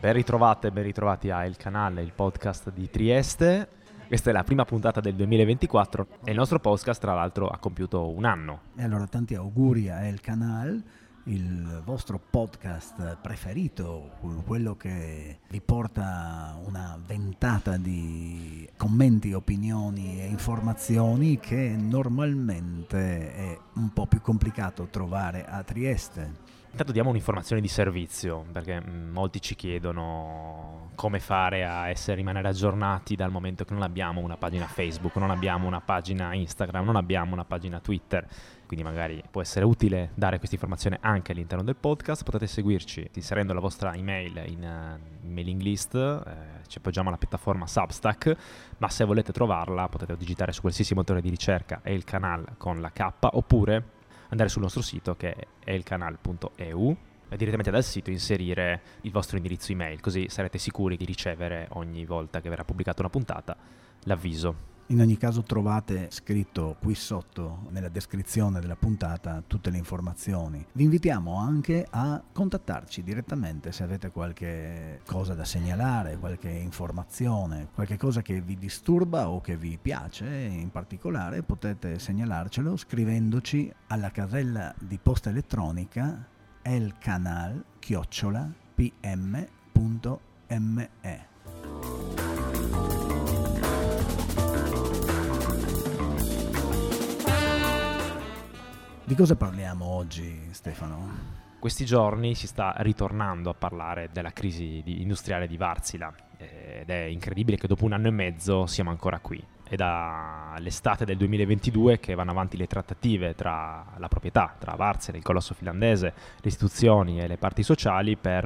Ben ritrovate, ben ritrovati a Il Canale, il podcast di Trieste. Questa è la prima puntata del 2024 e il nostro podcast tra l'altro ha compiuto un anno. E allora tanti auguri a El Canal, il vostro podcast preferito, quello che vi porta una ventata di commenti, opinioni e informazioni che normalmente è un po' più complicato trovare a Trieste. Intanto diamo un'informazione di servizio, perché mm, molti ci chiedono come fare a essere, rimanere aggiornati dal momento che non abbiamo una pagina Facebook, non abbiamo una pagina Instagram, non abbiamo una pagina Twitter, quindi magari può essere utile dare questa informazione anche all'interno del podcast. Potete seguirci inserendo la vostra email in, uh, mailing list, eh, ci appoggiamo alla piattaforma Substack, ma se volete trovarla potete digitare su qualsiasi motore di ricerca e il canale con la K oppure andare sul nostro sito che è elcanal.eu e direttamente dal sito inserire il vostro indirizzo email, così sarete sicuri di ricevere ogni volta che verrà pubblicata una puntata l'avviso. In ogni caso trovate scritto qui sotto nella descrizione della puntata tutte le informazioni. Vi invitiamo anche a contattarci direttamente se avete qualche cosa da segnalare, qualche informazione, qualche cosa che vi disturba o che vi piace in particolare, potete segnalarcelo scrivendoci alla casella di posta elettronica elcanal-pm.me. Di cosa parliamo oggi, Stefano? Questi giorni si sta ritornando a parlare della crisi industriale di Varsila ed è incredibile che dopo un anno e mezzo siamo ancora qui. È dall'estate del 2022 che vanno avanti le trattative tra la proprietà, tra Varsila, il colosso finlandese, le istituzioni e le parti sociali per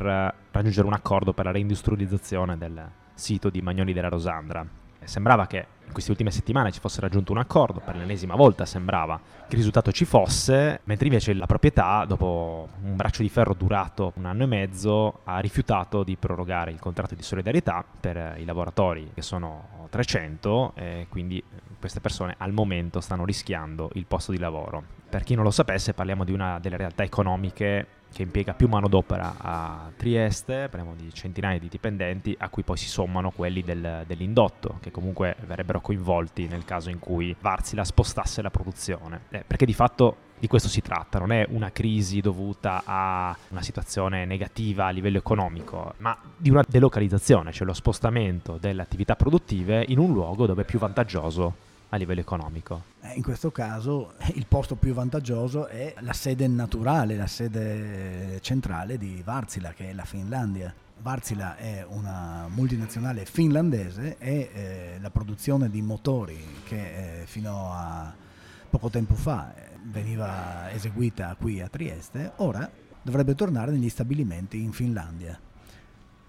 raggiungere un accordo per la reindustrializzazione del sito di Magnoni della Rosandra, sembrava che in queste ultime settimane ci fosse raggiunto un accordo, per l'ennesima volta sembrava che il risultato ci fosse, mentre invece la proprietà, dopo un braccio di ferro durato un anno e mezzo, ha rifiutato di prorogare il contratto di solidarietà per i lavoratori, che sono 300, e quindi queste persone al momento stanno rischiando il posto di lavoro. Per chi non lo sapesse, parliamo di una delle realtà economiche che impiega più manodopera a Trieste, parliamo di centinaia di dipendenti, a cui poi si sommano quelli del, dell'indotto, che comunque verrebbero coinvolti nel caso in cui Varsila spostasse la produzione. Eh, perché di fatto di questo si tratta, non è una crisi dovuta a una situazione negativa a livello economico, ma di una delocalizzazione, cioè lo spostamento delle attività produttive in un luogo dove è più vantaggioso a livello economico? Eh, in questo caso il posto più vantaggioso è la sede naturale, la sede centrale di Varsila, che è la Finlandia. Varsila è una multinazionale finlandese e eh, la produzione di motori che eh, fino a poco tempo fa eh, veniva eseguita qui a Trieste, ora dovrebbe tornare negli stabilimenti in Finlandia.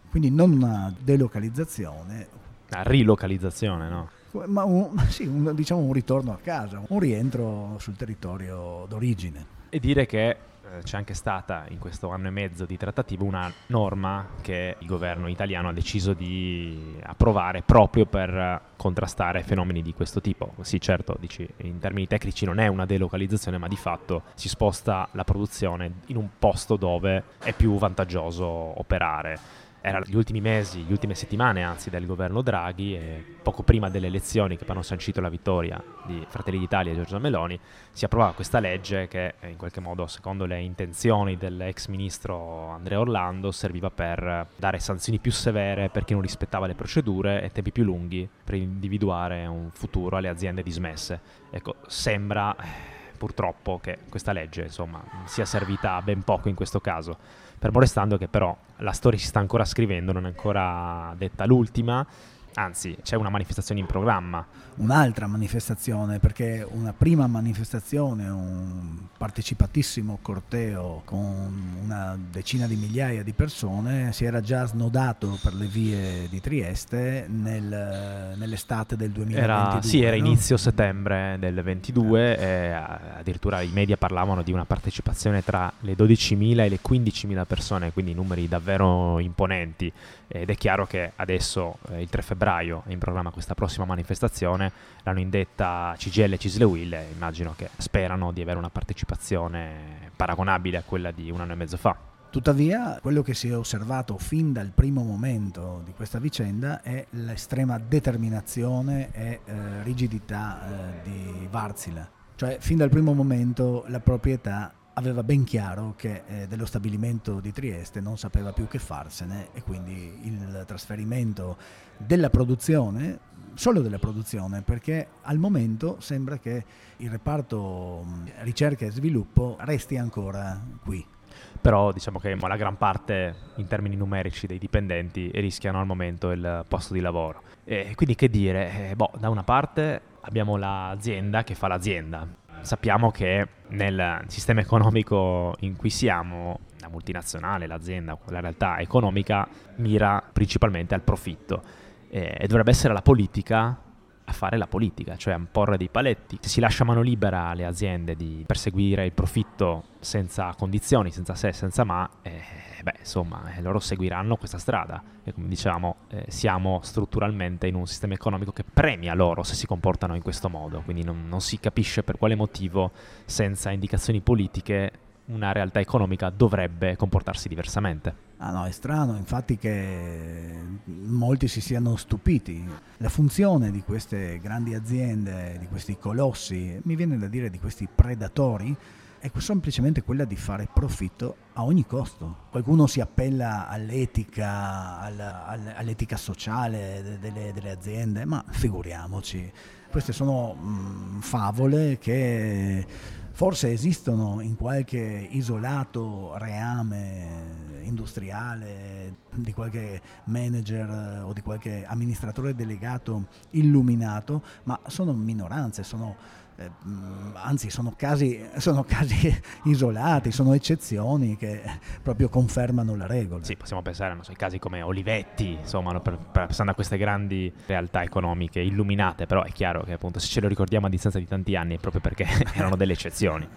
Quindi non una delocalizzazione. Una rilocalizzazione, no? Ma un, sì, un, diciamo un ritorno a casa, un rientro sul territorio d'origine. E dire che eh, c'è anche stata in questo anno e mezzo di trattativa una norma che il governo italiano ha deciso di approvare proprio per contrastare fenomeni di questo tipo. Sì, certo, dici, in termini tecnici non è una delocalizzazione, ma di fatto si sposta la produzione in un posto dove è più vantaggioso operare erano gli ultimi mesi, le ultime settimane anzi del governo Draghi e poco prima delle elezioni che hanno sancito la vittoria di Fratelli d'Italia e Giorgia Meloni, si approvava questa legge che in qualche modo, secondo le intenzioni dell'ex ministro Andrea Orlando, serviva per dare sanzioni più severe per chi non rispettava le procedure e tempi più lunghi per individuare un futuro alle aziende dismesse. Ecco, sembra purtroppo che questa legge insomma, sia servita ben poco in questo caso. Fermo restando che però la storia si sta ancora scrivendo, non è ancora detta l'ultima Anzi, c'è una manifestazione in programma. Un'altra manifestazione, perché una prima manifestazione, un partecipatissimo corteo con una decina di migliaia di persone, si era già snodato per le vie di Trieste nel, nell'estate del 2022. Era, sì, era no? inizio settembre del 22 eh. addirittura i media parlavano di una partecipazione tra le 12.000 e le 15.000 persone, quindi numeri davvero imponenti. Ed è chiaro che adesso, eh, il 3 febbraio, febbraio in programma questa prossima manifestazione, l'hanno indetta CGL e Cislewill e immagino che sperano di avere una partecipazione paragonabile a quella di un anno e mezzo fa. Tuttavia, quello che si è osservato fin dal primo momento di questa vicenda è l'estrema determinazione e eh, rigidità eh, di Varzila. Cioè, fin dal primo momento la proprietà aveva ben chiaro che eh, dello stabilimento di Trieste non sapeva più che farsene e quindi il trasferimento della produzione, solo della produzione, perché al momento sembra che il reparto ricerca e sviluppo resti ancora qui però diciamo che la gran parte in termini numerici dei dipendenti rischiano al momento il posto di lavoro. E quindi che dire? Eh, boh, da una parte abbiamo l'azienda che fa l'azienda. Sappiamo che nel sistema economico in cui siamo, la multinazionale, l'azienda, la realtà economica mira principalmente al profitto. E dovrebbe essere la politica a fare la politica, cioè a porre dei paletti. Se si lascia mano libera alle aziende di perseguire il profitto senza condizioni, senza se, senza ma, eh, beh, insomma, eh, loro seguiranno questa strada. E come diciamo, eh, siamo strutturalmente in un sistema economico che premia loro se si comportano in questo modo, quindi non, non si capisce per quale motivo, senza indicazioni politiche, una realtà economica dovrebbe comportarsi diversamente. Ah no, è strano infatti che molti si siano stupiti. La funzione di queste grandi aziende, di questi colossi, mi viene da dire di questi predatori, è semplicemente quella di fare profitto a ogni costo. Qualcuno si appella all'etica, all'etica sociale delle, delle aziende, ma figuriamoci, queste sono mh, favole che forse esistono in qualche isolato reame industriale di qualche manager o di qualche amministratore delegato illuminato, ma sono minoranze, sono eh, anzi sono casi, sono casi, isolati, sono eccezioni che proprio confermano la regola. Sì, possiamo pensare a so, casi come Olivetti, insomma, per, per, pensando a queste grandi realtà economiche illuminate, però è chiaro che appunto se ce lo ricordiamo a distanza di tanti anni è proprio perché erano delle eccezioni.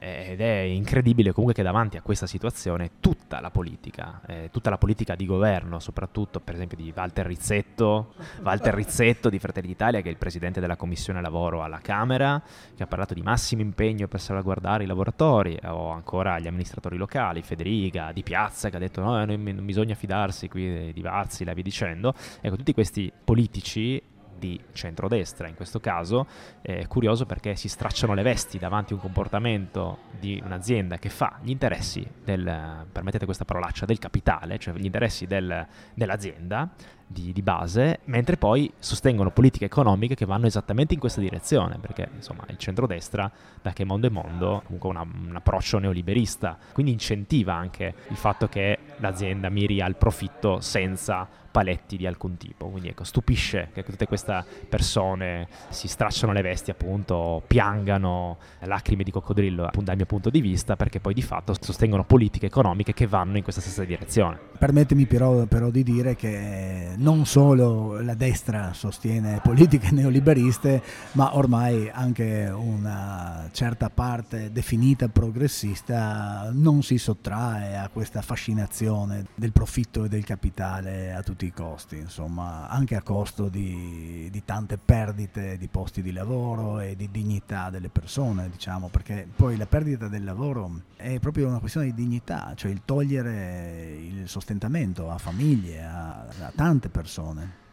Ed è incredibile comunque che davanti a questa situazione tutta la politica, eh, tutta la politica di governo, soprattutto per esempio di Walter Rizzetto, Walter Rizzetto di Fratelli d'Italia, che è il presidente della Commissione Lavoro alla Camera, che ha parlato di massimo impegno per salvaguardare i lavoratori, o ancora gli amministratori locali, Federica, Di Piazza, che ha detto no, non bisogna fidarsi qui di Varzila, via dicendo. Ecco, tutti questi politici di centrodestra in questo caso, è curioso perché si stracciano le vesti davanti a un comportamento di un'azienda che fa gli interessi del, permettete questa parolaccia, del capitale, cioè gli interessi del, dell'azienda di, di, base, mentre poi sostengono politiche economiche che vanno esattamente in questa direzione, perché insomma il centrodestra, da che mondo è mondo, comunque una, un approccio neoliberista, quindi incentiva anche il fatto che l'azienda miri al profitto senza paletti di alcun tipo. Quindi ecco, stupisce che tutte queste persone si stracciano le vesti, appunto, piangano lacrime di coccodrillo, appunto, dal mio punto di vista, perché poi di fatto sostengono politiche economiche che vanno in questa stessa direzione. Permettimi però, però di dire che non solo la destra sostiene politiche neoliberiste, ma ormai anche una certa parte definita progressista non si sottrae a questa fascinazione del profitto e del capitale a tutti i costi, insomma, anche a costo di, di tante perdite di posti di lavoro e di dignità delle persone, diciamo, perché poi la perdita del lavoro è proprio una questione di dignità, cioè il togliere il sostentamento a famiglie, a, a tante persone.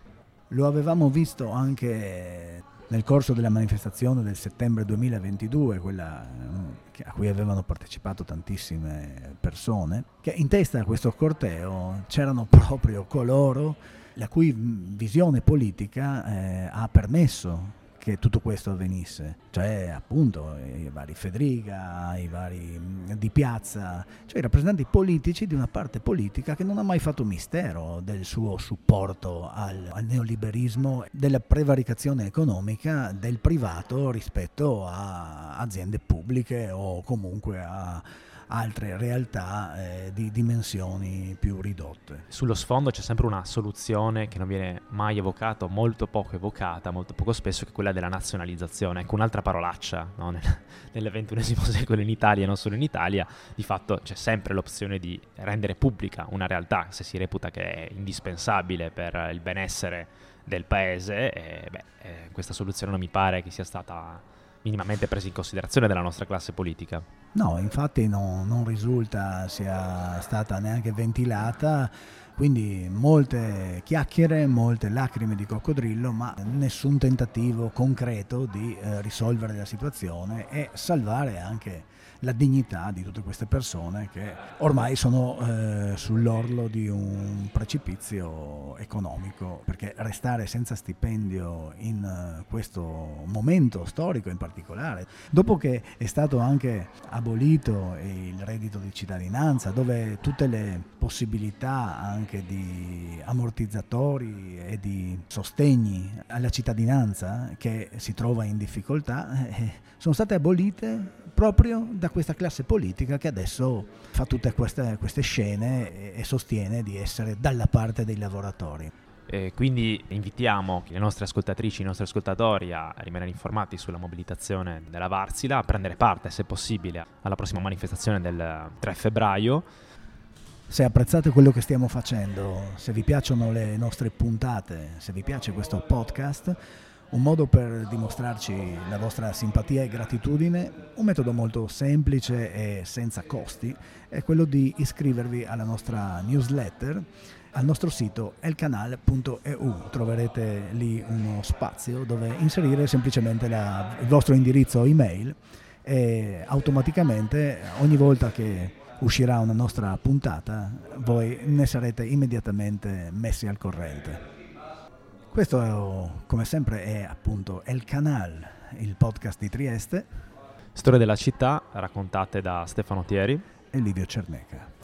Lo avevamo visto anche nel corso della manifestazione del settembre 2022, quella a cui avevano partecipato tantissime persone, che in testa a questo corteo c'erano proprio coloro la cui visione politica eh, ha permesso che tutto questo avvenisse, cioè appunto i vari Federica, i vari mm, Di Piazza, cioè i rappresentanti politici di una parte politica che non ha mai fatto mistero del suo supporto al, al neoliberismo, della prevaricazione economica del privato rispetto a aziende pubbliche o comunque a altre realtà eh, di dimensioni più ridotte. Sullo sfondo c'è sempre una soluzione che non viene mai evocata, molto poco evocata, molto poco spesso, che è quella della nazionalizzazione. Ecco, un'altra parolaccia no? nel, XXI secolo in Italia e non solo in Italia, di fatto c'è sempre l'opzione di rendere pubblica una realtà se si reputa che è indispensabile per il benessere del paese. E, beh, eh, questa soluzione non mi pare che sia stata minimamente presa in considerazione dalla nostra classe politica. No, infatti no, non risulta sia stata neanche ventilata, quindi molte chiacchiere, molte lacrime di coccodrillo, ma nessun tentativo concreto di eh, risolvere la situazione e salvare anche la dignità di tutte queste persone che ormai sono eh, sull'orlo di un precipizio economico, perché restare senza stipendio in uh, questo momento storico in particolare, dopo che è stato anche abolito il reddito di cittadinanza, dove tutte le possibilità anche di ammortizzatori e di sostegni alla cittadinanza che si trova in difficoltà, eh, sono state abolite proprio da questa classe politica che adesso fa tutte queste, queste scene e, e sostiene di essere dalla parte dei lavoratori. E quindi invitiamo le nostre ascoltatrici, i nostri ascoltatori a rimanere informati sulla mobilitazione della Varsila, a prendere parte, se possibile, alla prossima manifestazione del 3 febbraio. Se apprezzate quello che stiamo facendo, se vi piacciono le nostre puntate, se vi piace questo podcast, un modo per dimostrarci la vostra simpatia e gratitudine, un metodo molto semplice e senza costi, è quello di iscrivervi alla nostra newsletter al nostro sito elcanal.eu. Troverete lì uno spazio dove inserire semplicemente la, il vostro indirizzo email e automaticamente ogni volta che uscirà una nostra puntata voi ne sarete immediatamente messi al corrente. Questo, come sempre, è appunto El Canal, il podcast di Trieste. Storie della città raccontate da Stefano Thieri e Livio Cerneca.